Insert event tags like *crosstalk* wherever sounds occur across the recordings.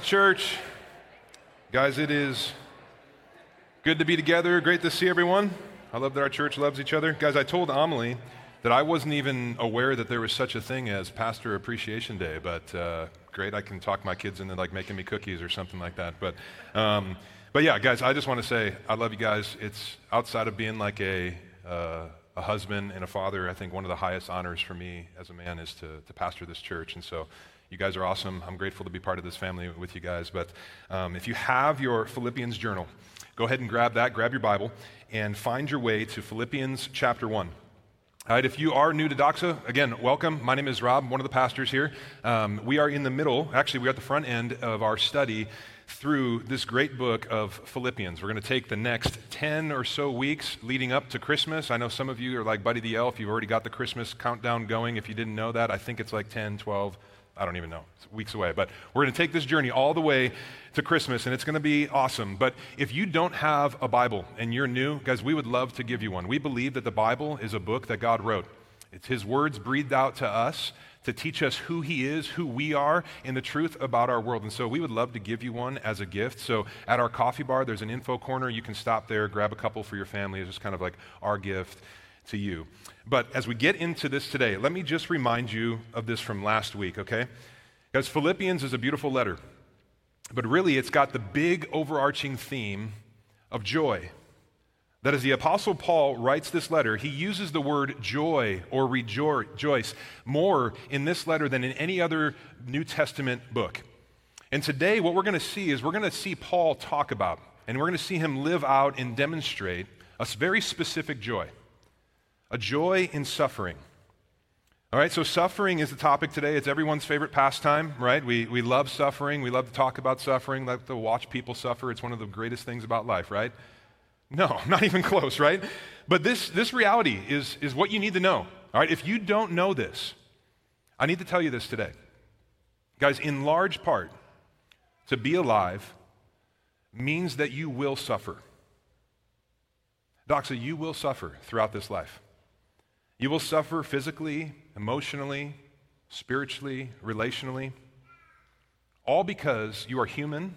Bethesda Church. Guys, it is good to be together. Great to see everyone. I love that our church loves each other. Guys, I told Amelie that I wasn't even aware that there was such a thing as Pastor Appreciation Day, but uh, great, I can talk my kids into like making me cookies or something like that. But, um, but yeah, guys, I just want to say I love you guys. It's outside of being like a, uh, a husband and a father, I think one of the highest honors for me as a man is to, to pastor this church. And so you guys are awesome. I'm grateful to be part of this family with you guys. But um, if you have your Philippians journal, go ahead and grab that, grab your Bible, and find your way to Philippians chapter 1. All right, if you are new to Doxa, again, welcome. My name is Rob, I'm one of the pastors here. Um, we are in the middle, actually, we're at the front end of our study through this great book of Philippians. We're going to take the next 10 or so weeks leading up to Christmas. I know some of you are like Buddy the Elf, you've already got the Christmas countdown going. If you didn't know that, I think it's like 10, 12, I don't even know. It's weeks away. But we're going to take this journey all the way to Christmas, and it's going to be awesome. But if you don't have a Bible and you're new, guys, we would love to give you one. We believe that the Bible is a book that God wrote, it's His words breathed out to us to teach us who He is, who we are, and the truth about our world. And so we would love to give you one as a gift. So at our coffee bar, there's an info corner. You can stop there, grab a couple for your family. It's just kind of like our gift to you. But as we get into this today, let me just remind you of this from last week, okay? Because Philippians is a beautiful letter, but really it's got the big overarching theme of joy. That as the Apostle Paul writes this letter, he uses the word joy or rejoice more in this letter than in any other New Testament book. And today, what we're going to see is we're going to see Paul talk about, and we're going to see him live out and demonstrate a very specific joy a joy in suffering. All right, so suffering is the topic today. It's everyone's favorite pastime, right? We, we love suffering. We love to talk about suffering, love to watch people suffer. It's one of the greatest things about life, right? No, *laughs* not even close, right? But this, this reality is, is what you need to know. All right, if you don't know this, I need to tell you this today. Guys, in large part, to be alive means that you will suffer. Doxa, you will suffer throughout this life. You will suffer physically, emotionally, spiritually, relationally, all because you are human,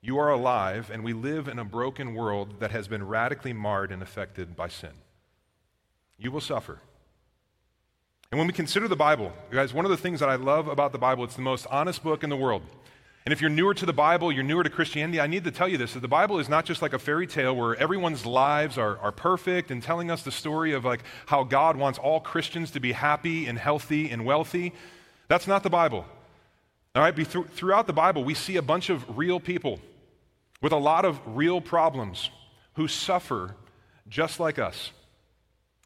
you are alive, and we live in a broken world that has been radically marred and affected by sin. You will suffer. And when we consider the Bible, guys, one of the things that I love about the Bible, it's the most honest book in the world. And if you're newer to the Bible, you're newer to Christianity, I need to tell you this that the Bible is not just like a fairy tale where everyone's lives are, are perfect and telling us the story of like how God wants all Christians to be happy and healthy and wealthy. That's not the Bible. All right, throughout the Bible, we see a bunch of real people with a lot of real problems who suffer just like us.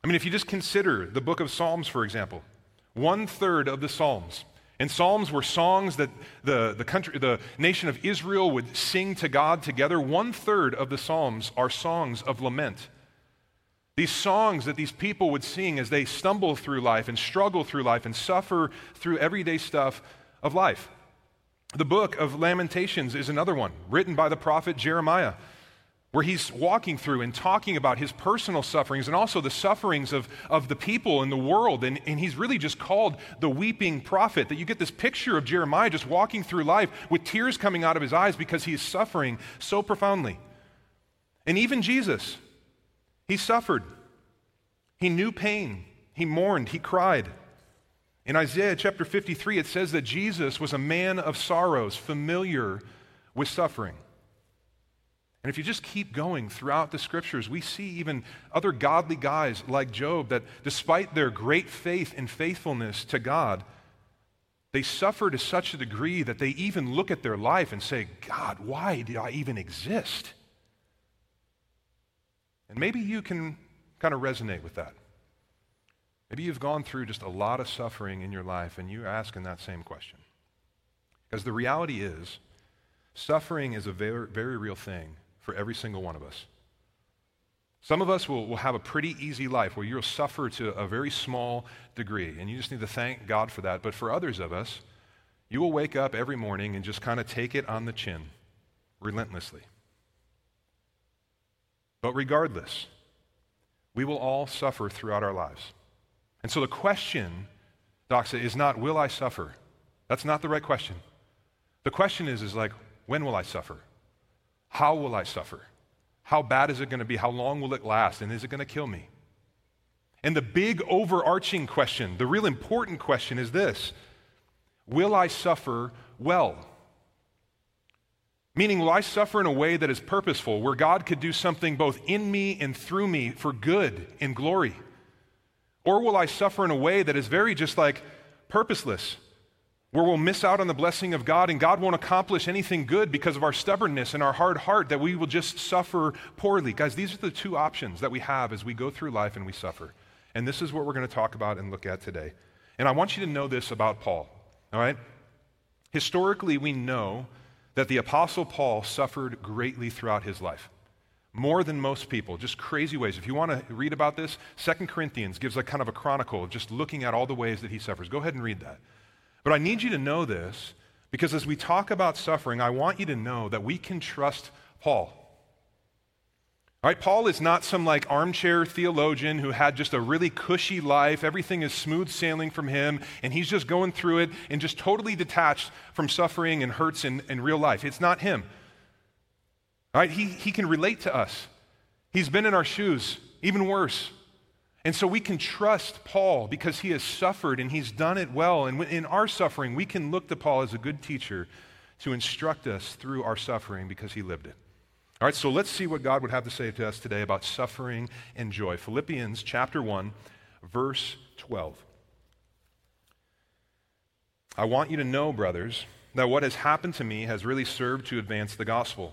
I mean, if you just consider the book of Psalms, for example, one third of the Psalms and Psalms were songs that the, the, country, the nation of Israel would sing to God together. One third of the Psalms are songs of lament. These songs that these people would sing as they stumble through life and struggle through life and suffer through everyday stuff of life. The book of Lamentations is another one, written by the prophet Jeremiah where he's walking through and talking about his personal sufferings and also the sufferings of, of the people in the world. And, and he's really just called the weeping prophet. That you get this picture of Jeremiah just walking through life with tears coming out of his eyes because he is suffering so profoundly. And even Jesus, he suffered. He knew pain. He mourned. He cried. In Isaiah chapter 53, it says that Jesus was a man of sorrows, familiar with suffering. And if you just keep going throughout the scriptures, we see even other godly guys like Job that despite their great faith and faithfulness to God, they suffer to such a degree that they even look at their life and say, God, why do I even exist? And maybe you can kind of resonate with that. Maybe you've gone through just a lot of suffering in your life and you're asking that same question. Because the reality is, suffering is a very, very real thing for every single one of us. Some of us will, will have a pretty easy life where you'll suffer to a very small degree, and you just need to thank God for that. But for others of us, you will wake up every morning and just kind of take it on the chin relentlessly. But regardless, we will all suffer throughout our lives. And so the question, Doxa, is not, will I suffer? That's not the right question. The question is, is like, when will I suffer? How will I suffer? How bad is it going to be? How long will it last? And is it going to kill me? And the big overarching question, the real important question is this Will I suffer well? Meaning, will I suffer in a way that is purposeful, where God could do something both in me and through me for good and glory? Or will I suffer in a way that is very just like purposeless, where we'll miss out on the blessing of God and God won't accomplish anything good because of our stubbornness and our hard heart, that we will just suffer poorly? Guys, these are the two options that we have as we go through life and we suffer. And this is what we're going to talk about and look at today. And I want you to know this about Paul, all right? Historically, we know that the Apostle Paul suffered greatly throughout his life. More than most people, just crazy ways. If you want to read about this, Second Corinthians gives a kind of a chronicle of just looking at all the ways that he suffers. Go ahead and read that. But I need you to know this because as we talk about suffering, I want you to know that we can trust Paul. All right, Paul is not some like armchair theologian who had just a really cushy life. Everything is smooth sailing from him, and he's just going through it and just totally detached from suffering and hurts in, in real life. It's not him. All right, he, he can relate to us. He's been in our shoes, even worse. And so we can trust Paul because he has suffered and he's done it well. And in our suffering, we can look to Paul as a good teacher to instruct us through our suffering because he lived it. All right, so let's see what God would have to say to us today about suffering and joy. Philippians chapter 1, verse 12. I want you to know, brothers, that what has happened to me has really served to advance the gospel,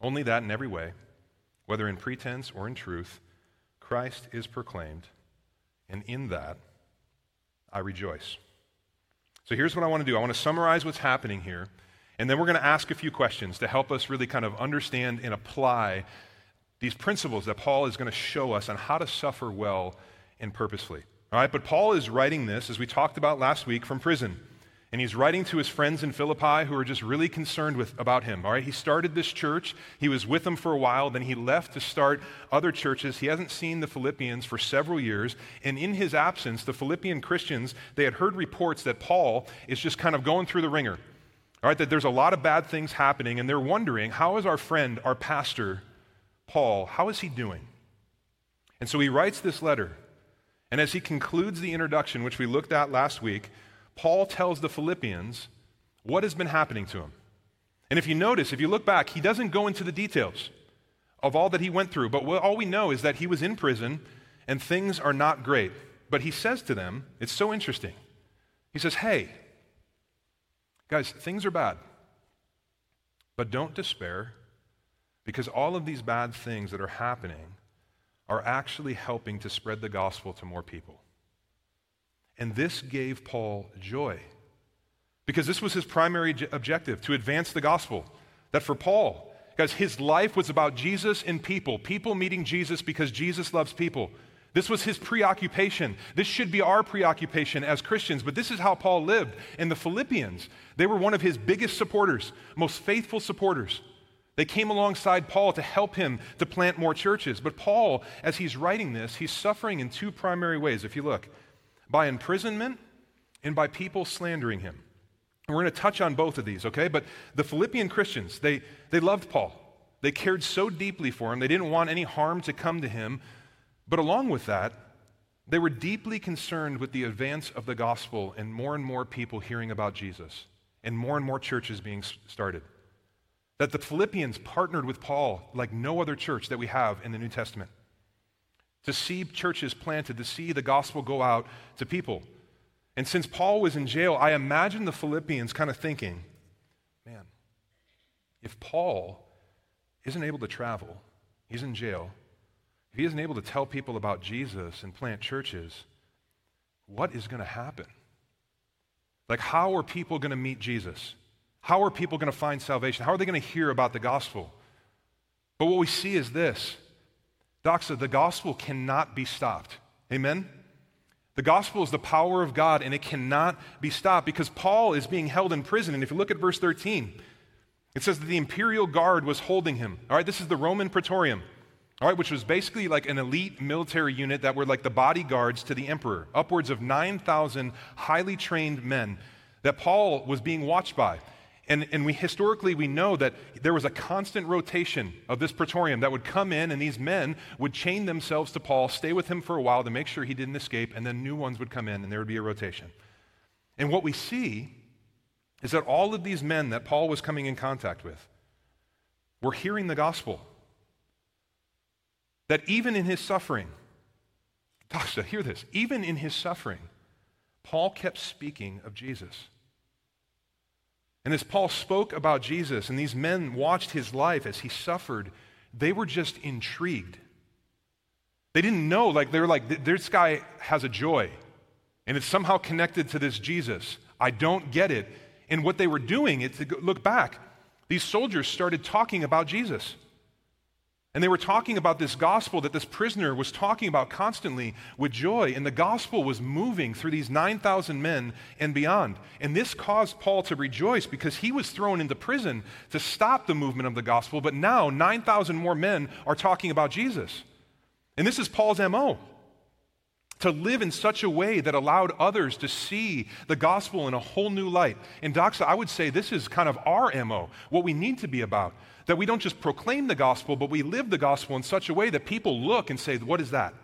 Only that in every way, whether in pretense or in truth, Christ is proclaimed, and in that I rejoice. So here's what I want to do I want to summarize what's happening here and then we're going to ask a few questions to help us really kind of understand and apply these principles that Paul is going to show us on how to suffer well and purposefully. All right, but Paul is writing this, as we talked about last week, from prison. And he's writing to his friends in Philippi who are just really concerned with, about him. All right, he started this church. He was with them for a while. Then he left to start other churches. He hasn't seen the Philippians for several years. And in his absence, the Philippian Christians, they had heard reports that Paul is just kind of going through the ringer. All right, that there's a lot of bad things happening, and they're wondering, how is our friend, our pastor, Paul, how is he doing? And so he writes this letter. And as he concludes the introduction, which we looked at last week, Paul tells the Philippians what has been happening to him. And if you notice, if you look back, he doesn't go into the details of all that he went through, but all we know is that he was in prison and things are not great. But he says to them, it's so interesting. He says, Hey, Guys, things are bad. But don't despair because all of these bad things that are happening are actually helping to spread the gospel to more people. And this gave Paul joy because this was his primary objective to advance the gospel. That for Paul, guys, his life was about Jesus and people, people meeting Jesus because Jesus loves people. This was his preoccupation. This should be our preoccupation as Christians, but this is how Paul lived. And the Philippians, they were one of his biggest supporters, most faithful supporters. They came alongside Paul to help him to plant more churches. But Paul, as he's writing this, he's suffering in two primary ways, if you look by imprisonment and by people slandering him. And we're going to touch on both of these, okay? But the Philippian Christians, they, they loved Paul. They cared so deeply for him, they didn't want any harm to come to him. But along with that, they were deeply concerned with the advance of the gospel and more and more people hearing about Jesus and more and more churches being started. That the Philippians partnered with Paul like no other church that we have in the New Testament to see churches planted, to see the gospel go out to people. And since Paul was in jail, I imagine the Philippians kind of thinking, man, if Paul isn't able to travel, he's in jail, if he isn't able to tell people about Jesus and plant churches, what is going to happen? Like, how are people going to meet Jesus? How are people going to find salvation? How are they going to hear about the gospel? But what we see is this Doxa, the gospel cannot be stopped. Amen? The gospel is the power of God and it cannot be stopped because Paul is being held in prison. And if you look at verse 13, it says that the imperial guard was holding him. All right, this is the Roman praetorium, all right, which was basically like an elite military unit that were like the bodyguards to the emperor, upwards of 9,000 highly trained men that Paul was being watched by. And, and we historically we know that there was a constant rotation of this praetorium that would come in, and these men would chain themselves to Paul, stay with him for a while to make sure he didn't escape, and then new ones would come in, and there would be a rotation. And what we see is that all of these men that Paul was coming in contact with were hearing the gospel. That even in his suffering, Doxa, hear this, even in his suffering, Paul kept speaking of Jesus. And as Paul spoke about Jesus and these men watched his life as he suffered, they were just intrigued. They didn't know, like, they were like, this guy has a joy, and it's somehow connected to this Jesus. I don't get it. And what they were doing, is to look back, these soldiers started talking about Jesus. And they were talking about this gospel that this prisoner was talking about constantly with joy. And the gospel was moving through these 9,000 men and beyond. And this caused Paul to rejoice because he was thrown into prison to stop the movement of the gospel. But now 9,000 more men are talking about Jesus. And this is Paul's MO to live in such a way that allowed others to see the gospel in a whole new light. And Doxa, I would say this is kind of our MO, what we need to be about. That we don't just proclaim the gospel, but we live the gospel in such a way that people look and say, What is that?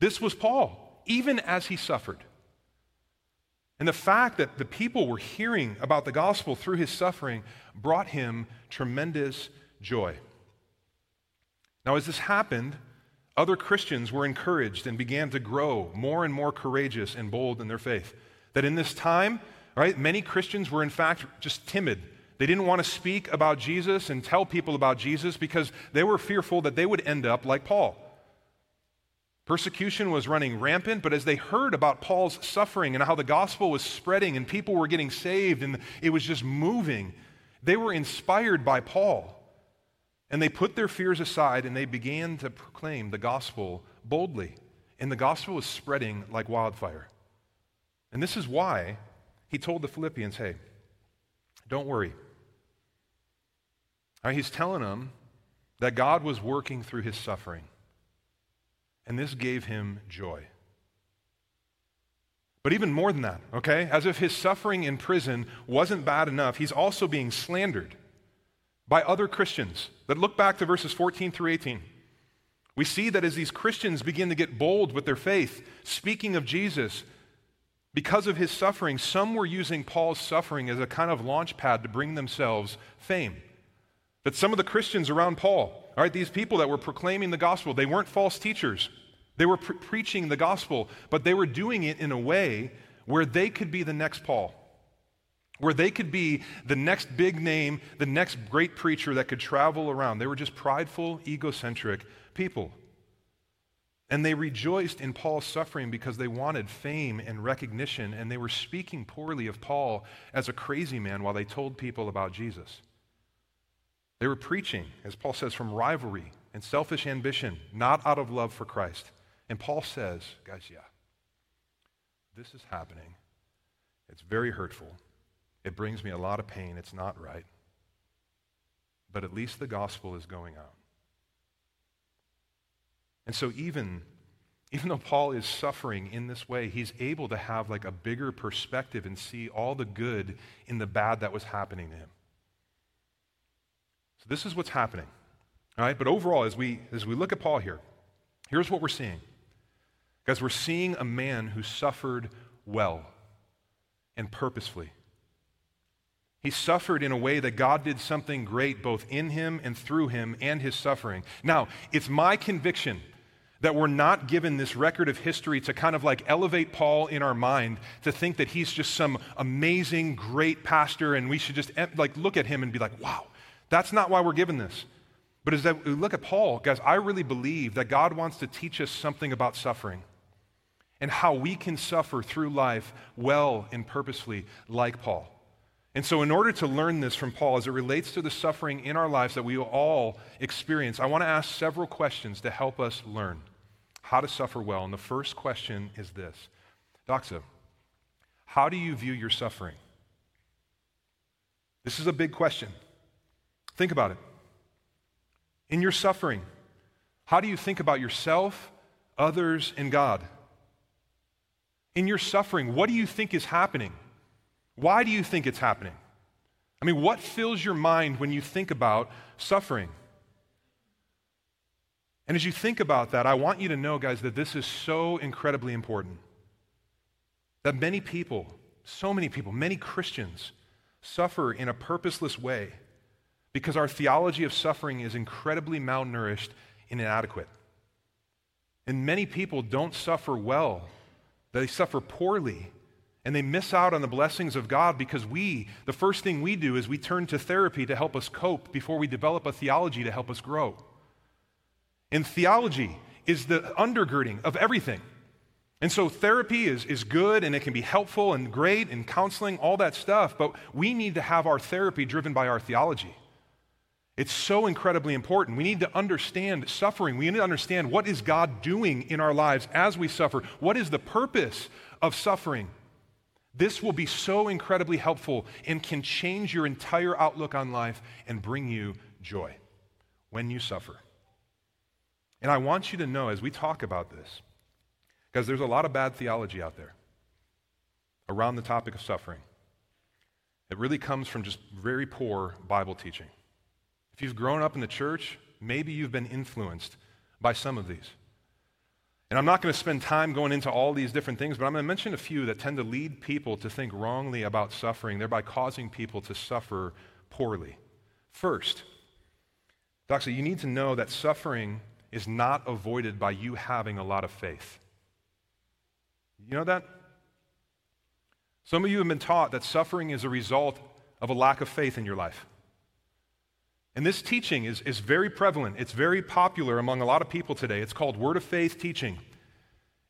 This was Paul, even as he suffered. And the fact that the people were hearing about the gospel through his suffering brought him tremendous joy. Now, as this happened, other Christians were encouraged and began to grow more and more courageous and bold in their faith. That in this time, right, many Christians were in fact just timid they didn't want to speak about Jesus and tell people about Jesus because they were fearful that they would end up like Paul. Persecution was running rampant, but as they heard about Paul's suffering and how the gospel was spreading and people were getting saved and it was just moving, they were inspired by Paul. And they put their fears aside and they began to proclaim the gospel boldly. And the gospel was spreading like wildfire. And this is why he told the Philippians hey, don't worry. Right, he's telling them that God was working through his suffering, and this gave him joy. But even more than that, okay, as if his suffering in prison wasn't bad enough, he's also being slandered by other Christians. That look back to verses 14 through 18. We see that as these Christians begin to get bold with their faith, speaking of Jesus, because of his suffering, some were using Paul's suffering as a kind of launch pad to bring themselves fame. That some of the Christians around Paul, all right, these people that were proclaiming the gospel, they weren't false teachers. They were pre- preaching the gospel, but they were doing it in a way where they could be the next Paul, where they could be the next big name, the next great preacher that could travel around. They were just prideful, egocentric people. And they rejoiced in Paul's suffering because they wanted fame and recognition, and they were speaking poorly of Paul as a crazy man while they told people about Jesus. They were preaching, as Paul says, from rivalry and selfish ambition, not out of love for Christ. And Paul says, guys, yeah, this is happening. It's very hurtful. It brings me a lot of pain. It's not right. But at least the gospel is going out. And so even even though Paul is suffering in this way, he's able to have like a bigger perspective and see all the good in the bad that was happening to him. So this is what's happening. All right, but overall, as we as we look at Paul here, here's what we're seeing. Guys, we're seeing a man who suffered well and purposefully. He suffered in a way that God did something great both in him and through him and his suffering. Now, it's my conviction that we're not given this record of history to kind of like elevate Paul in our mind to think that he's just some amazing, great pastor and we should just eh, like look at him and be like, wow, that's not why we're given this. But as we look at Paul, guys, I really believe that God wants to teach us something about suffering and how we can suffer through life well and purposefully, like Paul. And so, in order to learn this from Paul as it relates to the suffering in our lives that we all experience, I want to ask several questions to help us learn how to suffer well. And the first question is this Doxa, how do you view your suffering? This is a big question. Think about it. In your suffering, how do you think about yourself, others, and God? In your suffering, what do you think is happening? Why do you think it's happening? I mean, what fills your mind when you think about suffering? And as you think about that, I want you to know, guys, that this is so incredibly important. That many people, so many people, many Christians, suffer in a purposeless way because our theology of suffering is incredibly malnourished and inadequate. And many people don't suffer well, they suffer poorly and they miss out on the blessings of God because we, the first thing we do is we turn to therapy to help us cope before we develop a theology to help us grow. And theology is the undergirding of everything. And so therapy is, is good and it can be helpful and great and counseling, all that stuff, but we need to have our therapy driven by our theology. It's so incredibly important. We need to understand suffering. We need to understand what is God doing in our lives as we suffer. What is the purpose of suffering? This will be so incredibly helpful and can change your entire outlook on life and bring you joy when you suffer. And I want you to know as we talk about this, because there's a lot of bad theology out there around the topic of suffering. It really comes from just very poor Bible teaching. If you've grown up in the church, maybe you've been influenced by some of these. And I'm not going to spend time going into all these different things, but I'm going to mention a few that tend to lead people to think wrongly about suffering, thereby causing people to suffer poorly. First, Doxa, you need to know that suffering is not avoided by you having a lot of faith. You know that? Some of you have been taught that suffering is a result of a lack of faith in your life. And this teaching is, is very prevalent. It's very popular among a lot of people today. It's called Word of Faith teaching.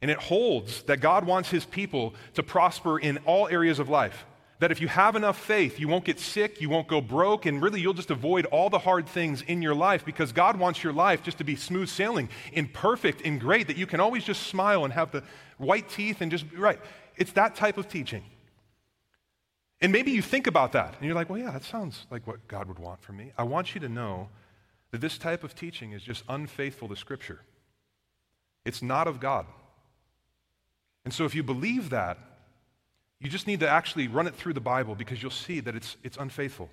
And it holds that God wants his people to prosper in all areas of life. That if you have enough faith, you won't get sick, you won't go broke, and really you'll just avoid all the hard things in your life because God wants your life just to be smooth sailing and perfect and great, that you can always just smile and have the white teeth and just, be right. It's that type of teaching. And maybe you think about that and you're like, well, yeah, that sounds like what God would want from me. I want you to know that this type of teaching is just unfaithful to Scripture. It's not of God. And so if you believe that, you just need to actually run it through the Bible because you'll see that it's, it's unfaithful.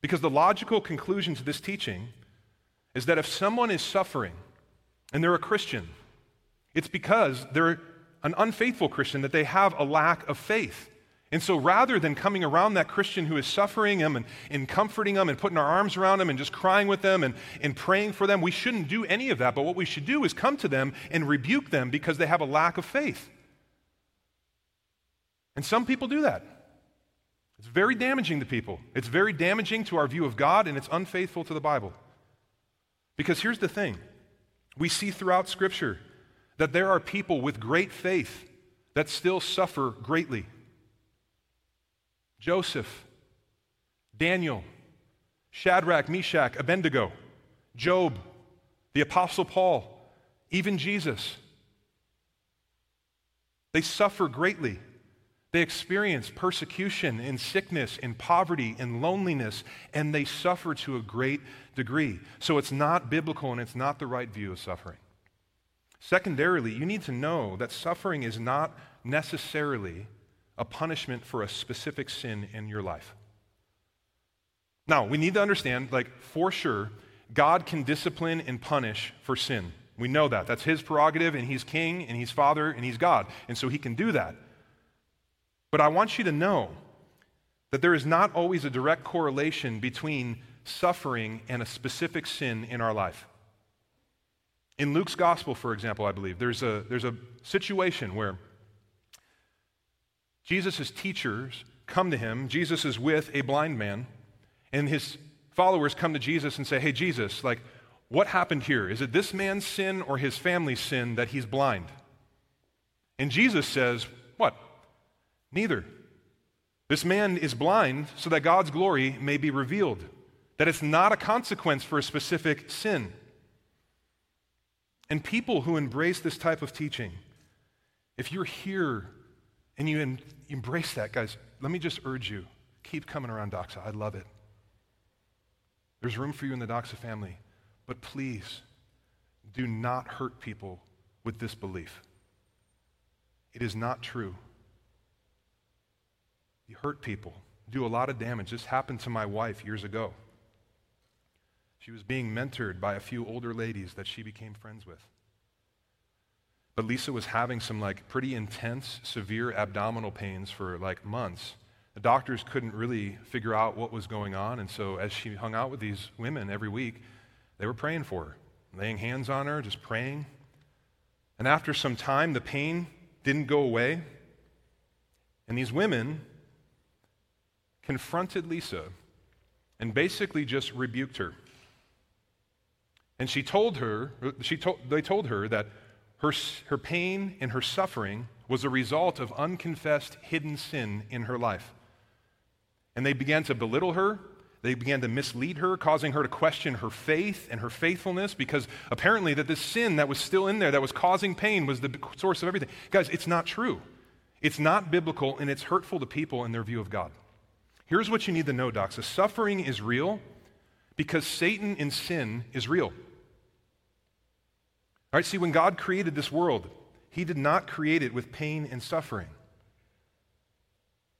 Because the logical conclusion to this teaching is that if someone is suffering and they're a Christian, it's because they're an unfaithful Christian, that they have a lack of faith. And so rather than coming around that Christian who is suffering them and, and comforting them and putting our arms around them and just crying with them and, and praying for them, we shouldn't do any of that. But what we should do is come to them and rebuke them because they have a lack of faith. And some people do that. It's very damaging to people. It's very damaging to our view of God, and it's unfaithful to the Bible. Because here's the thing we see throughout Scripture that there are people with great faith that still suffer greatly. Joseph, Daniel, Shadrach, Meshach, Abednego, Job, the Apostle Paul, even Jesus. They suffer greatly. They experience persecution and sickness and poverty and loneliness, and they suffer to a great degree. So it's not biblical and it's not the right view of suffering. Secondarily, you need to know that suffering is not necessarily a punishment for a specific sin in your life. Now, we need to understand, like, for sure, God can discipline and punish for sin. We know that. That's his prerogative, and he's king, and he's father, and he's God. And so he can do that. But I want you to know that there is not always a direct correlation between suffering and a specific sin in our life. In Luke's gospel, for example, I believe, there's a, there's a situation where Jesus' teachers come to him. Jesus is with a blind man, and his followers come to Jesus and say, Hey, Jesus, like, what happened here? Is it this man's sin or his family's sin that he's blind? And Jesus says, What? Neither. This man is blind so that God's glory may be revealed, that it's not a consequence for a specific sin. And people who embrace this type of teaching, if you're here and you em- embrace that, guys, let me just urge you keep coming around Doxa. I love it. There's room for you in the Doxa family. But please, do not hurt people with this belief. It is not true. You hurt people, do a lot of damage. This happened to my wife years ago. She was being mentored by a few older ladies that she became friends with. But Lisa was having some like pretty intense, severe abdominal pains for like months. The doctors couldn't really figure out what was going on, and so as she hung out with these women every week, they were praying for her, laying hands on her, just praying. And after some time, the pain didn't go away. And these women confronted Lisa and basically just rebuked her. And she told her, she told, they told her that her, her pain and her suffering was a result of unconfessed hidden sin in her life. And they began to belittle her. They began to mislead her, causing her to question her faith and her faithfulness because apparently that this sin that was still in there, that was causing pain, was the source of everything. Guys, it's not true. It's not biblical and it's hurtful to people in their view of God. Here's what you need to know, Doxa. Suffering is real because Satan in sin is real. All right, see, when God created this world, he did not create it with pain and suffering.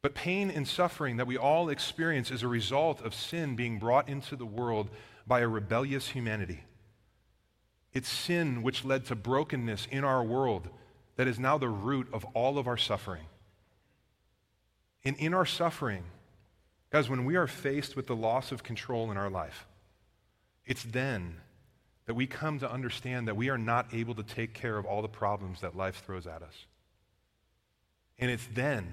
But pain and suffering that we all experience is a result of sin being brought into the world by a rebellious humanity. It's sin which led to brokenness in our world that is now the root of all of our suffering. And in our suffering, guys, when we are faced with the loss of control in our life, it's then that we come to understand that we are not able to take care of all the problems that life throws at us. And it's then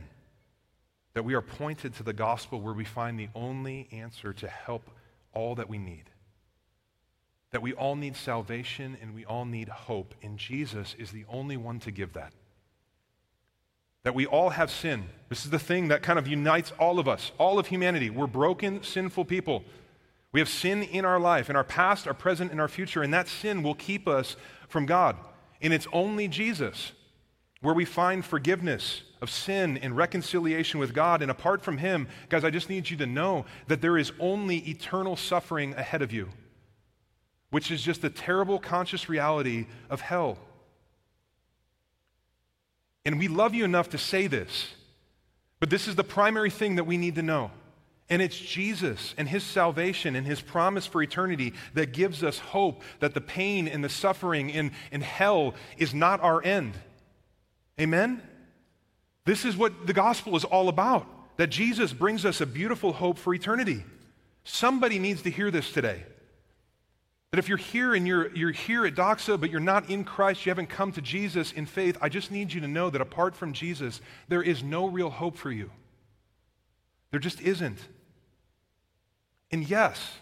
that we are pointed to the gospel where we find the only answer to help all that we need. That we all need salvation and we all need hope, and Jesus is the only one to give that. That we all have sin. This is the thing that kind of unites all of us, all of humanity. We're broken, sinful people. We have sin in our life, in our past, our present, and our future, and that sin will keep us from God. And it's only Jesus where we find forgiveness of sin and reconciliation with God. And apart from Him, guys, I just need you to know that there is only eternal suffering ahead of you, which is just the terrible conscious reality of hell. And we love you enough to say this, but this is the primary thing that we need to know. And it's Jesus and his salvation and his promise for eternity that gives us hope that the pain and the suffering in, in hell is not our end. Amen? This is what the gospel is all about that Jesus brings us a beautiful hope for eternity. Somebody needs to hear this today. That if you're here and you're, you're here at Doxa, but you're not in Christ, you haven't come to Jesus in faith, I just need you to know that apart from Jesus, there is no real hope for you. There just isn't. And yes,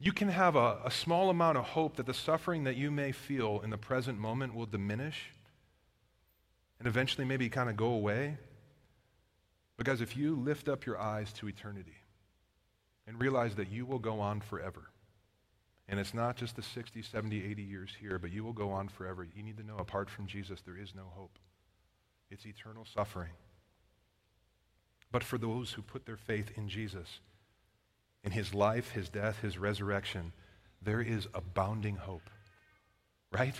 you can have a, a small amount of hope that the suffering that you may feel in the present moment will diminish and eventually maybe kind of go away. Guys, if you lift up your eyes to eternity and realize that you will go on forever, and it's not just the 60, 70, 80 years here, but you will go on forever, you need to know apart from Jesus, there is no hope. It's eternal suffering. But for those who put their faith in Jesus, in his life, his death, his resurrection, there is abounding hope. Right?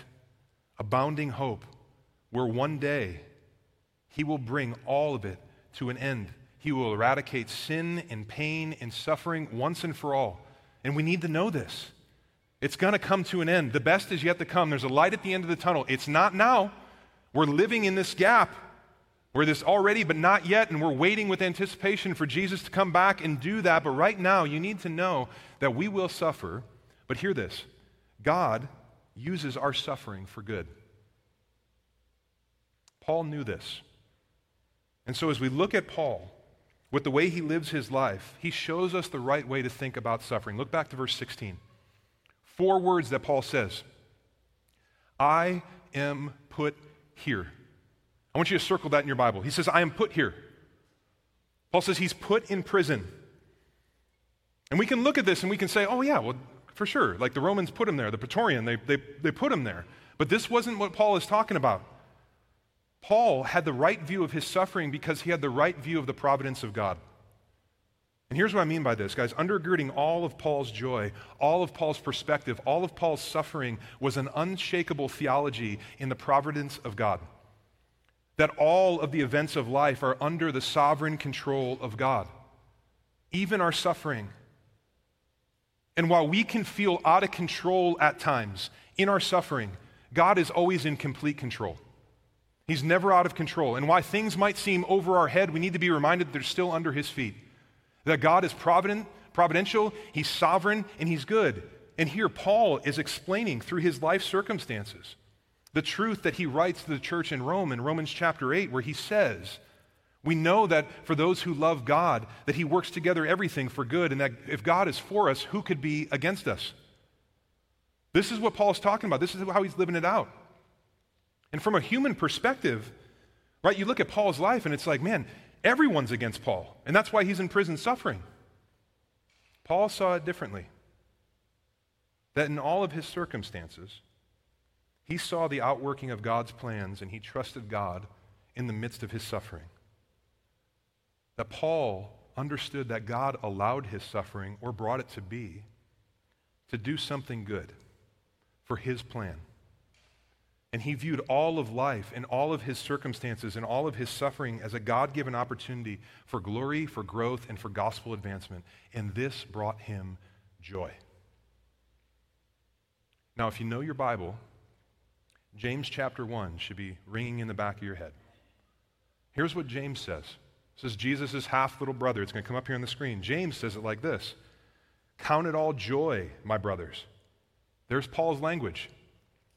Abounding hope where one day he will bring all of it to an end. He will eradicate sin and pain and suffering once and for all. And we need to know this. It's going to come to an end. The best is yet to come. There's a light at the end of the tunnel. It's not now. We're living in this gap. We're this already, but not yet, and we're waiting with anticipation for Jesus to come back and do that. But right now, you need to know that we will suffer. But hear this God uses our suffering for good. Paul knew this. And so, as we look at Paul, with the way he lives his life, he shows us the right way to think about suffering. Look back to verse 16. Four words that Paul says I am put here. I want you to circle that in your Bible. He says, I am put here. Paul says he's put in prison. And we can look at this and we can say, oh, yeah, well, for sure. Like the Romans put him there, the Praetorian, they, they, they put him there. But this wasn't what Paul is talking about. Paul had the right view of his suffering because he had the right view of the providence of God. And here's what I mean by this, guys. Undergirding all of Paul's joy, all of Paul's perspective, all of Paul's suffering was an unshakable theology in the providence of God. That all of the events of life are under the sovereign control of God, even our suffering. And while we can feel out of control at times in our suffering, God is always in complete control. He's never out of control. And why things might seem over our head, we need to be reminded that they're still under His feet. That God is provident, providential, He's sovereign, and He's good. And here, Paul is explaining through his life circumstances the truth that he writes to the church in Rome in Romans chapter 8, where he says, We know that for those who love God, that He works together everything for good, and that if God is for us, who could be against us? This is what Paul's talking about. This is how he's living it out. And from a human perspective, right, you look at Paul's life and it's like, man, everyone's against Paul. And that's why he's in prison suffering. Paul saw it differently. That in all of his circumstances, he saw the outworking of God's plans and he trusted God in the midst of his suffering. That Paul understood that God allowed his suffering or brought it to be to do something good for his plan. And he viewed all of life and all of his circumstances and all of his suffering as a God given opportunity for glory, for growth, and for gospel advancement. And this brought him joy. Now, if you know your Bible, James chapter 1 should be ringing in the back of your head. Here's what James says. It says Jesus' half little brother. It's going to come up here on the screen. James says it like this Count it all joy, my brothers. There's Paul's language.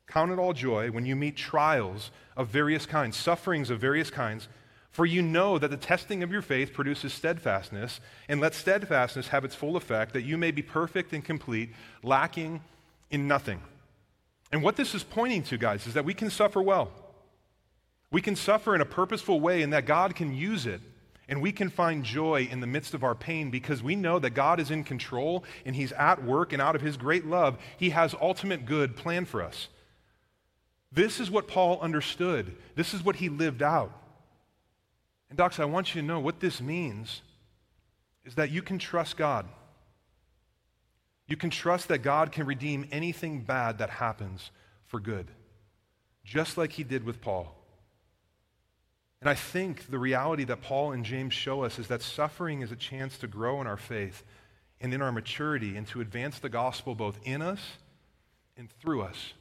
Count it all joy when you meet trials of various kinds, sufferings of various kinds, for you know that the testing of your faith produces steadfastness, and let steadfastness have its full effect, that you may be perfect and complete, lacking in nothing. And what this is pointing to, guys, is that we can suffer well. We can suffer in a purposeful way, and that God can use it. And we can find joy in the midst of our pain because we know that God is in control and He's at work, and out of His great love, He has ultimate good planned for us. This is what Paul understood. This is what he lived out. And, Doxa, I want you to know what this means is that you can trust God. You can trust that God can redeem anything bad that happens for good, just like he did with Paul. And I think the reality that Paul and James show us is that suffering is a chance to grow in our faith and in our maturity and to advance the gospel both in us and through us.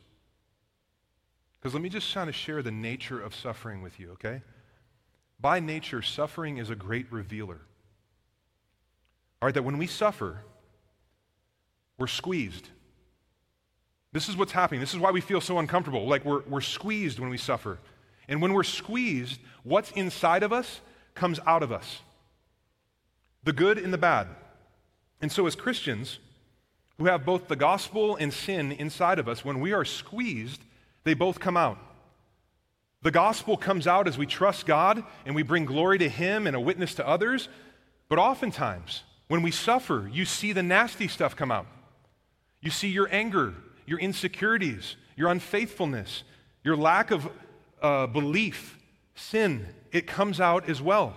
Because let me just kind of share the nature of suffering with you, okay? By nature, suffering is a great revealer. All right, that when we suffer, we're squeezed. This is what's happening. This is why we feel so uncomfortable. Like we're, we're squeezed when we suffer. And when we're squeezed, what's inside of us comes out of us the good and the bad. And so, as Christians who have both the gospel and sin inside of us, when we are squeezed, they both come out. The gospel comes out as we trust God and we bring glory to Him and a witness to others. But oftentimes, when we suffer, you see the nasty stuff come out. You see your anger, your insecurities, your unfaithfulness, your lack of uh, belief, sin. It comes out as well.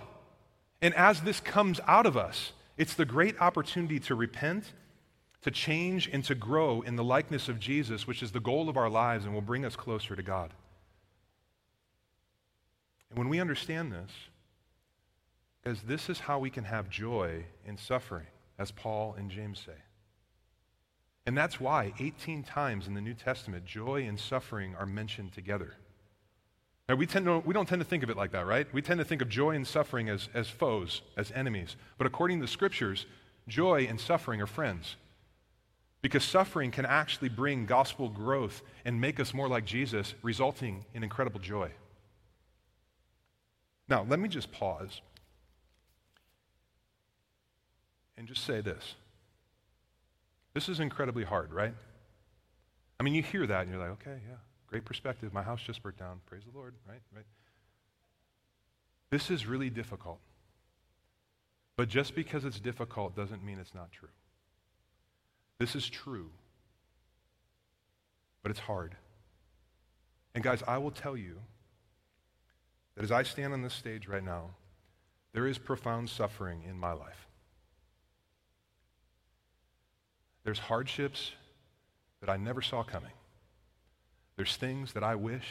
And as this comes out of us, it's the great opportunity to repent to change and to grow in the likeness of Jesus, which is the goal of our lives and will bring us closer to God. And when we understand this, as this is how we can have joy in suffering, as Paul and James say. And that's why 18 times in the New Testament, joy and suffering are mentioned together. Now, we, tend to, we don't tend to think of it like that, right? We tend to think of joy and suffering as, as foes, as enemies. But according to the scriptures, joy and suffering are friends. Because suffering can actually bring gospel growth and make us more like Jesus, resulting in incredible joy. Now, let me just pause and just say this. This is incredibly hard, right? I mean, you hear that and you're like, okay, yeah, great perspective. My house just burnt down. Praise the Lord, right? Right? This is really difficult. But just because it's difficult doesn't mean it's not true. This is true, but it's hard. And guys, I will tell you that as I stand on this stage right now, there is profound suffering in my life. There's hardships that I never saw coming. There's things that I wish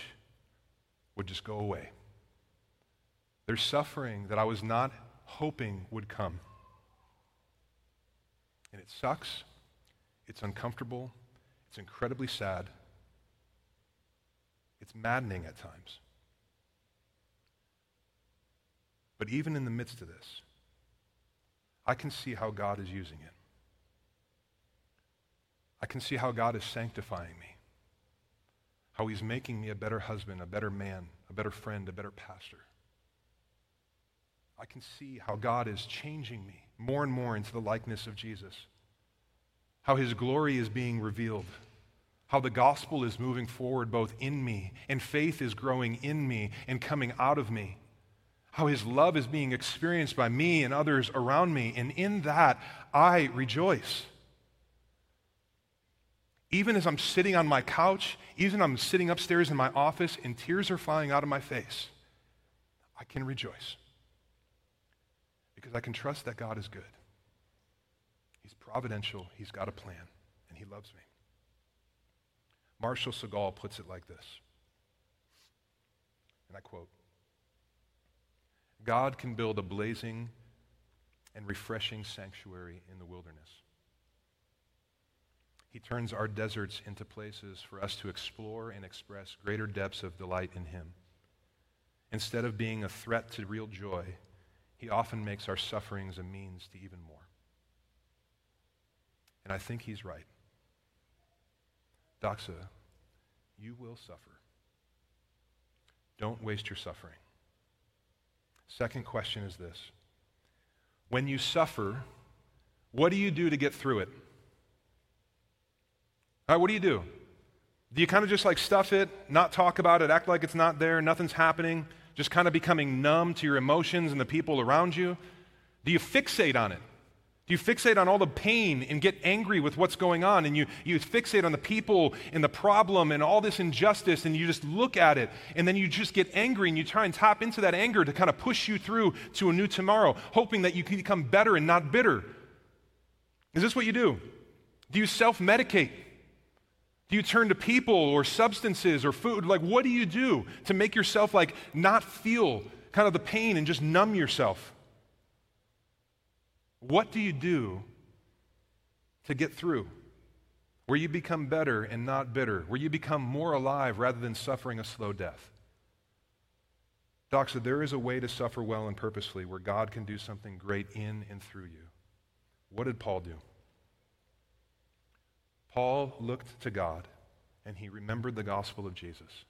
would just go away. There's suffering that I was not hoping would come. And it sucks. It's uncomfortable. It's incredibly sad. It's maddening at times. But even in the midst of this, I can see how God is using it. I can see how God is sanctifying me, how He's making me a better husband, a better man, a better friend, a better pastor. I can see how God is changing me more and more into the likeness of Jesus, how His glory is being revealed, how the gospel is moving forward both in me, and faith is growing in me and coming out of me how his love is being experienced by me and others around me. And in that, I rejoice. Even as I'm sitting on my couch, even I'm sitting upstairs in my office and tears are falling out of my face, I can rejoice. Because I can trust that God is good. He's providential, He's got a plan, and He loves me. Marshall Segal puts it like this, and I quote God can build a blazing and refreshing sanctuary in the wilderness. He turns our deserts into places for us to explore and express greater depths of delight in Him. Instead of being a threat to real joy, He often makes our sufferings a means to even more. And I think He's right. Doxa, you will suffer. Don't waste your suffering. Second question is this When you suffer, what do you do to get through it? All right, what do you do? Do you kind of just like stuff it, not talk about it, act like it's not there, nothing's happening, just kind of becoming numb to your emotions and the people around you? Do you fixate on it? Do you fixate on all the pain and get angry with what's going on? And you, you fixate on the people and the problem and all this injustice and you just look at it and then you just get angry and you try and tap into that anger to kind of push you through to a new tomorrow, hoping that you can become better and not bitter. Is this what you do? Do you self medicate? Do you turn to people or substances or food? Like, what do you do to make yourself like not feel kind of the pain and just numb yourself? What do you do to get through? Where you become better and not bitter, where you become more alive rather than suffering a slow death. Doxa, there is a way to suffer well and purposefully where God can do something great in and through you. What did Paul do? Paul looked to God and he remembered the gospel of Jesus.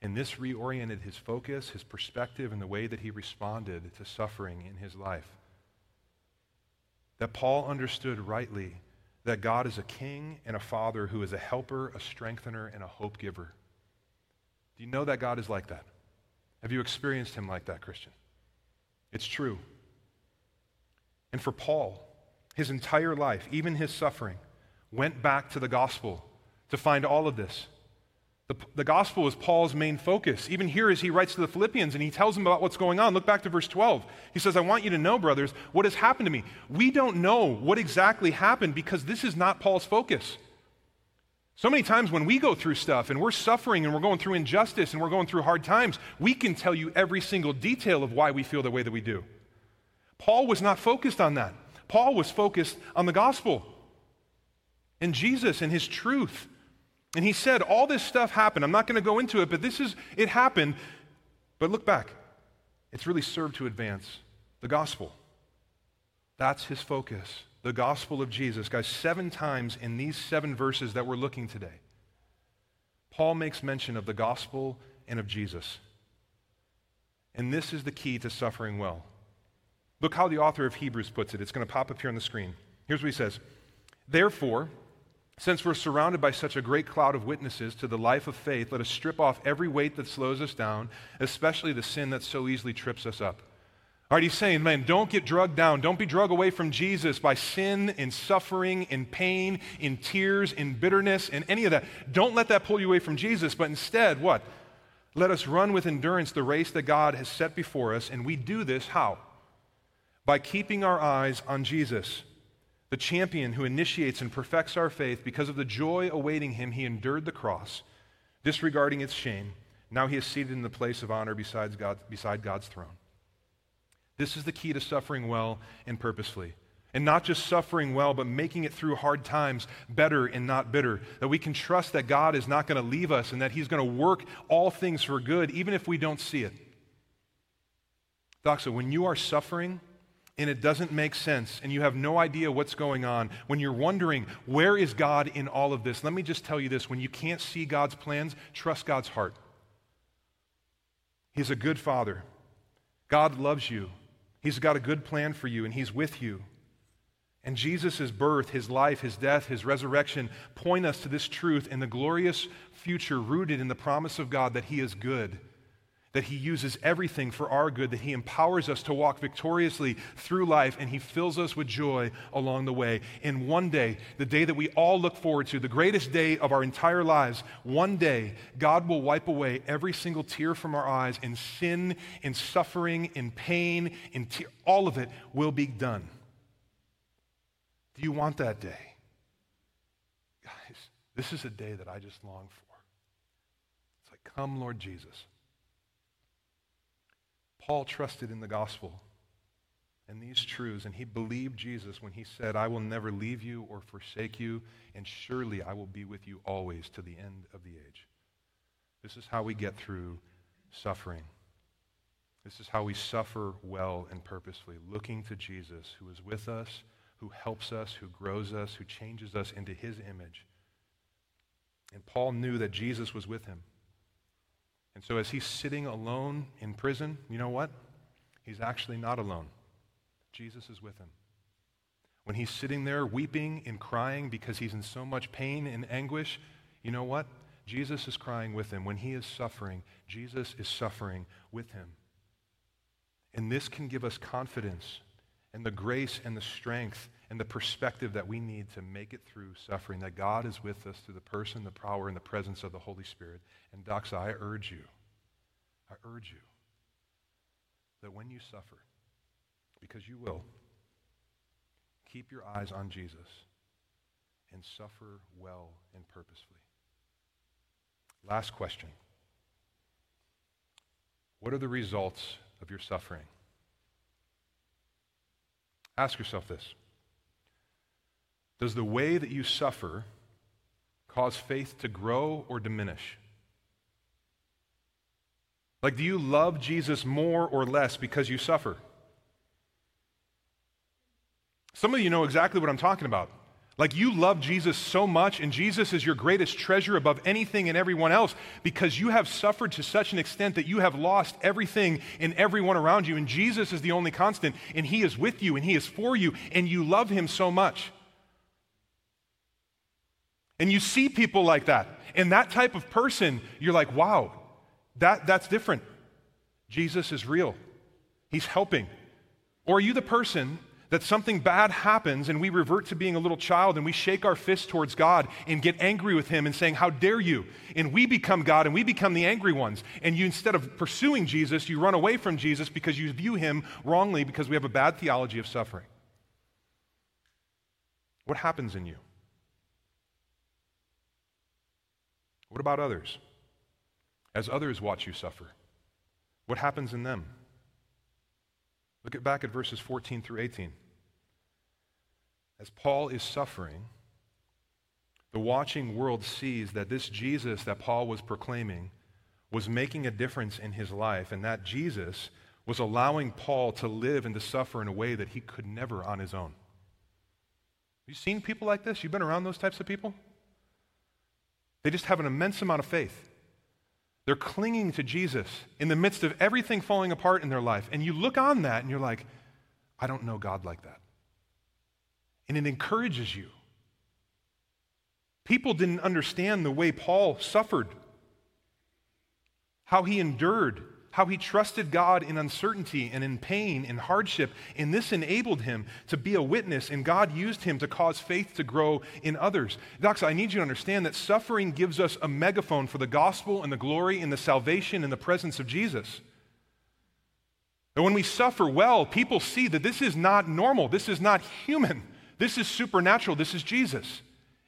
And this reoriented his focus, his perspective, and the way that he responded to suffering in his life. That Paul understood rightly that God is a king and a father who is a helper, a strengthener, and a hope giver. Do you know that God is like that? Have you experienced him like that, Christian? It's true. And for Paul, his entire life, even his suffering, went back to the gospel to find all of this. The, the gospel is Paul's main focus. Even here, as he writes to the Philippians and he tells them about what's going on, look back to verse 12. He says, I want you to know, brothers, what has happened to me. We don't know what exactly happened because this is not Paul's focus. So many times when we go through stuff and we're suffering and we're going through injustice and we're going through hard times, we can tell you every single detail of why we feel the way that we do. Paul was not focused on that. Paul was focused on the gospel and Jesus and his truth and he said, All this stuff happened. I'm not going to go into it, but this is, it happened. But look back. It's really served to advance the gospel. That's his focus. The gospel of Jesus. Guys, seven times in these seven verses that we're looking today, Paul makes mention of the gospel and of Jesus. And this is the key to suffering well. Look how the author of Hebrews puts it. It's going to pop up here on the screen. Here's what he says Therefore, since we're surrounded by such a great cloud of witnesses to the life of faith, let us strip off every weight that slows us down, especially the sin that so easily trips us up. All right, he's saying, man, don't get drugged down. Don't be drugged away from Jesus by sin and suffering and pain, in tears, in bitterness, and any of that. Don't let that pull you away from Jesus, but instead, what? Let us run with endurance the race that God has set before us, and we do this how? By keeping our eyes on Jesus, the champion who initiates and perfects our faith. Because of the joy awaiting him, he endured the cross, disregarding its shame. Now he is seated in the place of honor beside, God, beside God's throne. This is the key to suffering well and purposefully. And not just suffering well, but making it through hard times better and not bitter. That we can trust that God is not going to leave us and that He's going to work all things for good, even if we don't see it. Doxa, when you are suffering and it doesn't make sense and you have no idea what's going on, when you're wondering, where is God in all of this? Let me just tell you this when you can't see God's plans, trust God's heart. He's a good father. God loves you. He's got a good plan for you, and He's with you. And Jesus' birth, his life, his death, his resurrection point us to this truth and the glorious future rooted in the promise of God that he is good that He uses everything for our good, that He empowers us to walk victoriously through life, and He fills us with joy along the way. And one day, the day that we all look forward to, the greatest day of our entire lives, one day, God will wipe away every single tear from our eyes, and sin, and suffering, and pain, and all of it will be done. Do you want that day? Guys, this is a day that I just long for. It's like, come, Lord Jesus. Paul trusted in the gospel and these truths, and he believed Jesus when he said, I will never leave you or forsake you, and surely I will be with you always to the end of the age. This is how we get through suffering. This is how we suffer well and purposefully, looking to Jesus, who is with us, who helps us, who grows us, who changes us into his image. And Paul knew that Jesus was with him. And so, as he's sitting alone in prison, you know what? He's actually not alone. Jesus is with him. When he's sitting there weeping and crying because he's in so much pain and anguish, you know what? Jesus is crying with him. When he is suffering, Jesus is suffering with him. And this can give us confidence and the grace and the strength and the perspective that we need to make it through suffering, that God is with us through the person, the power, and the presence of the Holy Spirit. And Doxa, I urge you, I urge you that when you suffer, because you will, keep your eyes on Jesus and suffer well and purposefully. Last question. What are the results of your suffering? Ask yourself this Does the way that you suffer cause faith to grow or diminish? Like, do you love Jesus more or less because you suffer? Some of you know exactly what I'm talking about. Like, you love Jesus so much, and Jesus is your greatest treasure above anything and everyone else because you have suffered to such an extent that you have lost everything and everyone around you. And Jesus is the only constant, and He is with you, and He is for you, and you love Him so much. And you see people like that. And that type of person, you're like, wow, that, that's different. Jesus is real, He's helping. Or are you the person that something bad happens and we revert to being a little child and we shake our fist towards God and get angry with Him and saying, How dare you? And we become God and we become the angry ones. And you, instead of pursuing Jesus, you run away from Jesus because you view Him wrongly because we have a bad theology of suffering. What happens in you? What about others? As others watch you suffer, what happens in them? Look at back at verses 14 through 18. As Paul is suffering, the watching world sees that this Jesus that Paul was proclaiming was making a difference in his life, and that Jesus was allowing Paul to live and to suffer in a way that he could never on his own. Have you seen people like this? You've been around those types of people? They just have an immense amount of faith. They're clinging to Jesus in the midst of everything falling apart in their life. And you look on that and you're like, I don't know God like that. And it encourages you. People didn't understand the way Paul suffered, how he endured, how he trusted God in uncertainty and in pain and hardship, and this enabled him to be a witness, and God used him to cause faith to grow in others. Doxa, I need you to understand that suffering gives us a megaphone for the gospel and the glory and the salvation and the presence of Jesus. And when we suffer well, people see that this is not normal, this is not human, this is supernatural, this is Jesus.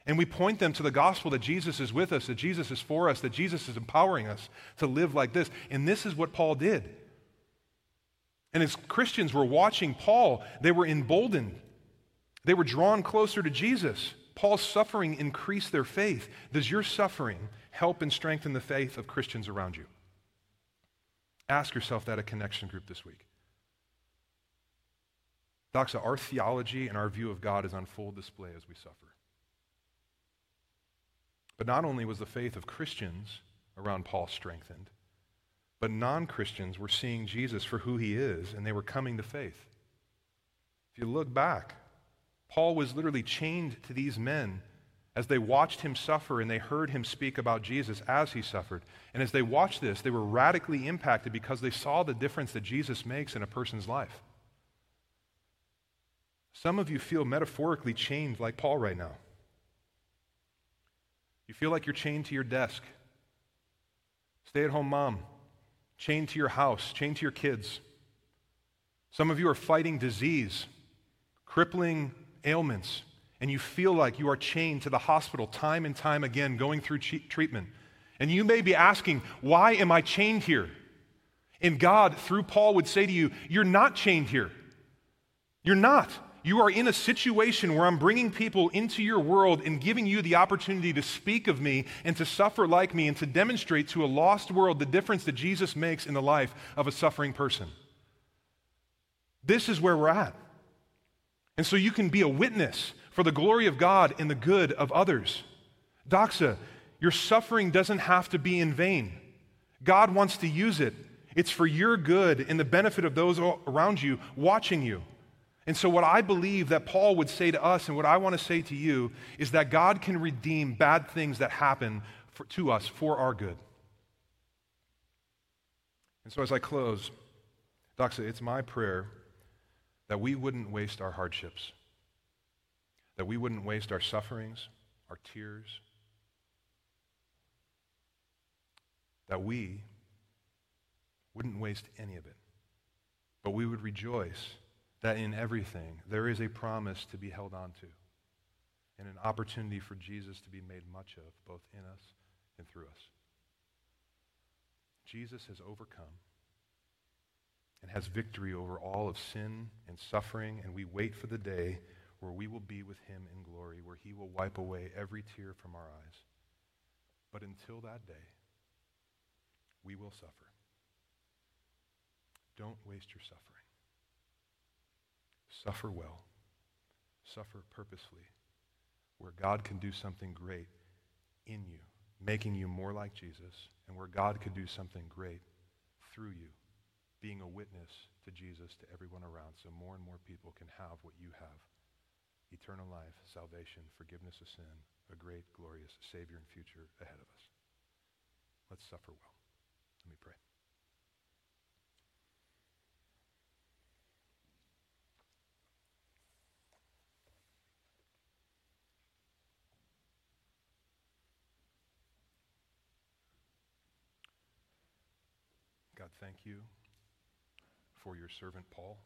And we point them to the gospel that Jesus is with us, that Jesus is for us, that Jesus is empowering us to live like this. And this is what Paul did. And as Christians were watching Paul, they were emboldened. They were drawn closer to Jesus. Paul's suffering increased their faith. Does your suffering help and strengthen the faith of Christians around you? Ask yourself that at Connection Group this week. Doxa, our theology and our view of God is on full display as we suffer. But not only was the faith of Christians around Paul strengthened, but non Christians were seeing Jesus for who he is, and they were coming to faith. If you look back, Paul was literally chained to these men as they watched him suffer and they heard him speak about Jesus as he suffered. And as they watched this, they were radically impacted because they saw the difference that Jesus makes in a person's life. Some of you feel metaphorically chained like Paul right now. You feel like you're chained to your desk. Stay at home mom, chained to your house, chained to your kids. Some of you are fighting disease, crippling ailments, and you feel like you are chained to the hospital time and time again going through treatment. And you may be asking, Why am I chained here? And God, through Paul, would say to you, You're not chained here. You're not. You are in a situation where I'm bringing people into your world and giving you the opportunity to speak of me and to suffer like me and to demonstrate to a lost world the difference that Jesus makes in the life of a suffering person. This is where we're at. And so you can be a witness for the glory of God and the good of others. Doxa, your suffering doesn't have to be in vain. God wants to use it. It's for your good and the benefit of those around you watching you. And so, what I believe that Paul would say to us, and what I want to say to you, is that God can redeem bad things that happen for, to us for our good. And so, as I close, Doxa, it's my prayer that we wouldn't waste our hardships, that we wouldn't waste our sufferings, our tears, that we wouldn't waste any of it, but we would rejoice that in everything there is a promise to be held on to and an opportunity for Jesus to be made much of, both in us and through us. Jesus has overcome and has victory over all of sin and suffering, and we wait for the day where we will be with him in glory, where he will wipe away every tear from our eyes. But until that day, we will suffer. Don't waste your suffering. Suffer well, suffer purposefully, where God can do something great in you, making you more like Jesus, and where God can do something great through you, being a witness to Jesus to everyone around, so more and more people can have what you have eternal life, salvation, forgiveness of sin, a great, glorious Savior and future ahead of us. Let's suffer well. Let me pray. Thank you for your servant Paul.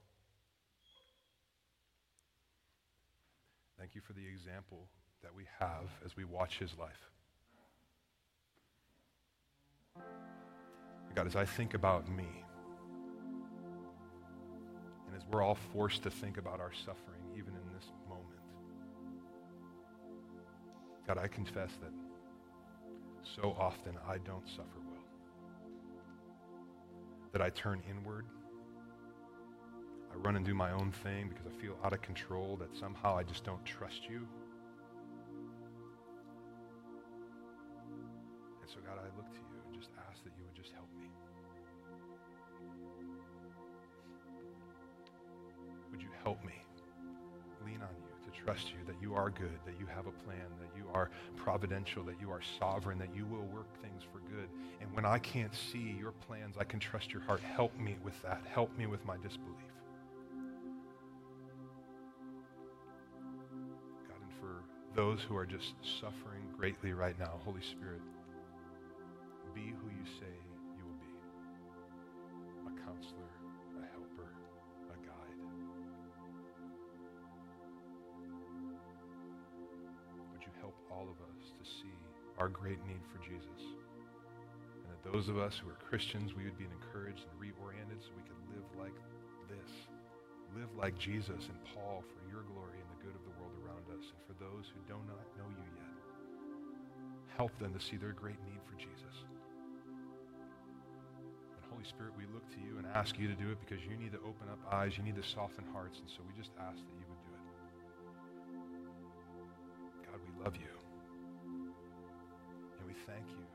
Thank you for the example that we have as we watch his life. God, as I think about me, and as we're all forced to think about our suffering, even in this moment, God, I confess that so often I don't suffer that I turn inward. I run and do my own thing because I feel out of control, that somehow I just don't trust you. And so, God, I look to you and just ask that you would just help me. Would you help me trust you, that you are good, that you have a plan, that you are providential, that you are sovereign, that you will work things for good. And when I can't see your plans, I can trust your heart. Help me with that. Help me with my disbelief. God, and for those who are just suffering greatly right now, Holy Spirit, be who you say all of us to see our great need for Jesus? And that those of us who are Christians, we would be encouraged and reoriented so we could live like this. Live like Jesus and Paul for your glory and the good of the world around us. And for those who do not know you yet, help them to see their great need for Jesus. And Holy Spirit, we look to you and ask you to do it because you need to open up eyes, you need to soften hearts, and so we just ask that you would do it. God, we love you we thank you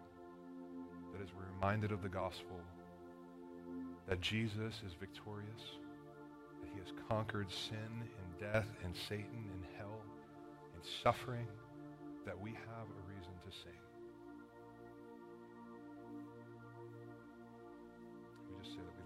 that as we're reminded of the gospel, that Jesus is victorious, that he has conquered sin and death and Satan and hell and suffering, that we have a reason to sing. We just say that